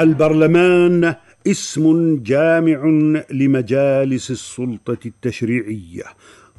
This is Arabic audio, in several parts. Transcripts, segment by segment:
البرلمان اسم جامع لمجالس السلطة التشريعية.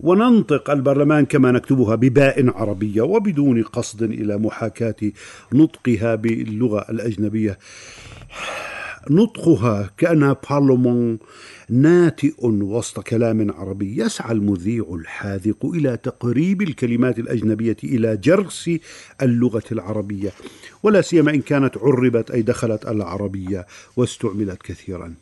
وننطق البرلمان كما نكتبها بباء عربية وبدون قصد إلى محاكاة نطقها باللغة الأجنبية. نطقها كانها بارلمان ناتئ وسط كلام عربي. يسعى المذيع الحاذق إلى تقريب الكلمات الأجنبية إلى جرس اللغة العربية ولا سيما إن كانت عربت أي دخلت العربية واستعملت كثيرا.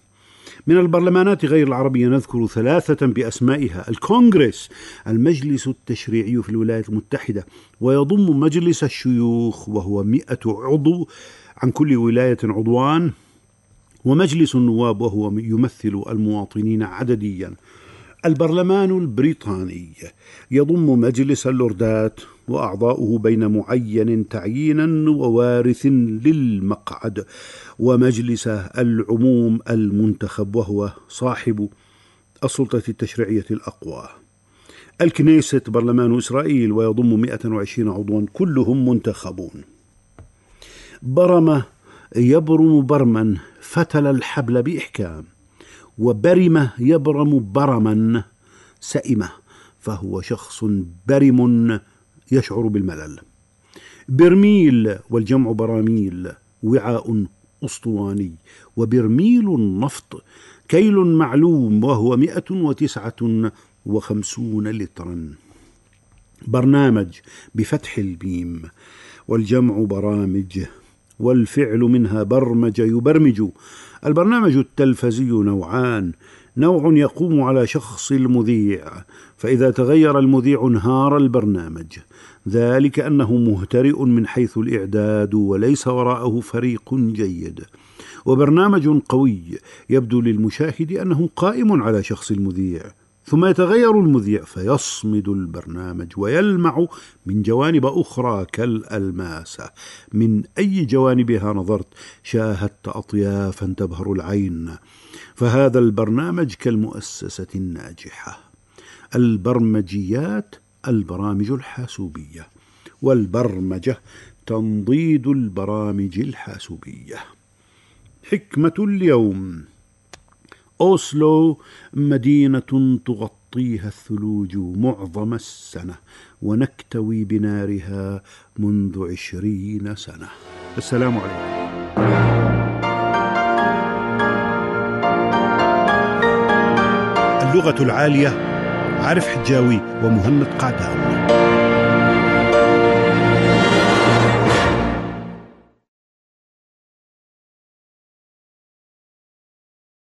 من البرلمانات غير العربية نذكر ثلاثة بأسمائها. الكونغرس المجلس التشريعي في الولايات المتحدة ويضم مجلس الشيوخ وهو مئة عضو. عن كل ولاية عضوان ومجلس النواب وهو يمثل المواطنين عدديا. البرلمان البريطاني يضم مجلس اللوردات وأعضاؤه بين معين تعيينا ووارث للمقعد ومجلس العموم المنتخب وهو صاحب السلطة التشريعية الأقوى. الكنيست برلمان إسرائيل ويضم 120 عضوا كلهم منتخبون. برم يبرم برما فتل الحبل بإحكام. وبرم يبرم برما سئمة فهو شخص برم يشعر بالملل. برميل والجمع براميل وعاء أسطواني. وبرميل النفط كيل معلوم وهو مئة وتسعة وخمسون لترا. برنامج بفتح الميم والجمع برامج والفعل منها برمج يبرمج. البرنامج التلفزي نوعان. نوع يقوم على شخص المذيع فإذا تغير المذيع انهار البرنامج. ذلك أنه مهترئ من حيث الإعداد وليس وراءه فريق جيد. وبرنامج قوي يبدو للمشاهد أنه قائم على شخص المذيع. ثم يتغير المذيع فيصمد البرنامج ويلمع من جوانب أخرى كالالماسه من أي جوانبها نظرت؟ شاهدت اطيافا تبهر العين. فهذا البرنامج كالمؤسسة الناجحة. البرمجيات البرامج الحاسوبية. والبرمجة تنضيد البرامج الحاسوبية. حكمة اليوم. أوسلو مدينة تغطيها الثلوج معظم السنة ونكتوي بنارها منذ عشرين سنة. السلام عليكم. اللغة العالية عارف حجاوي ومهند قعدان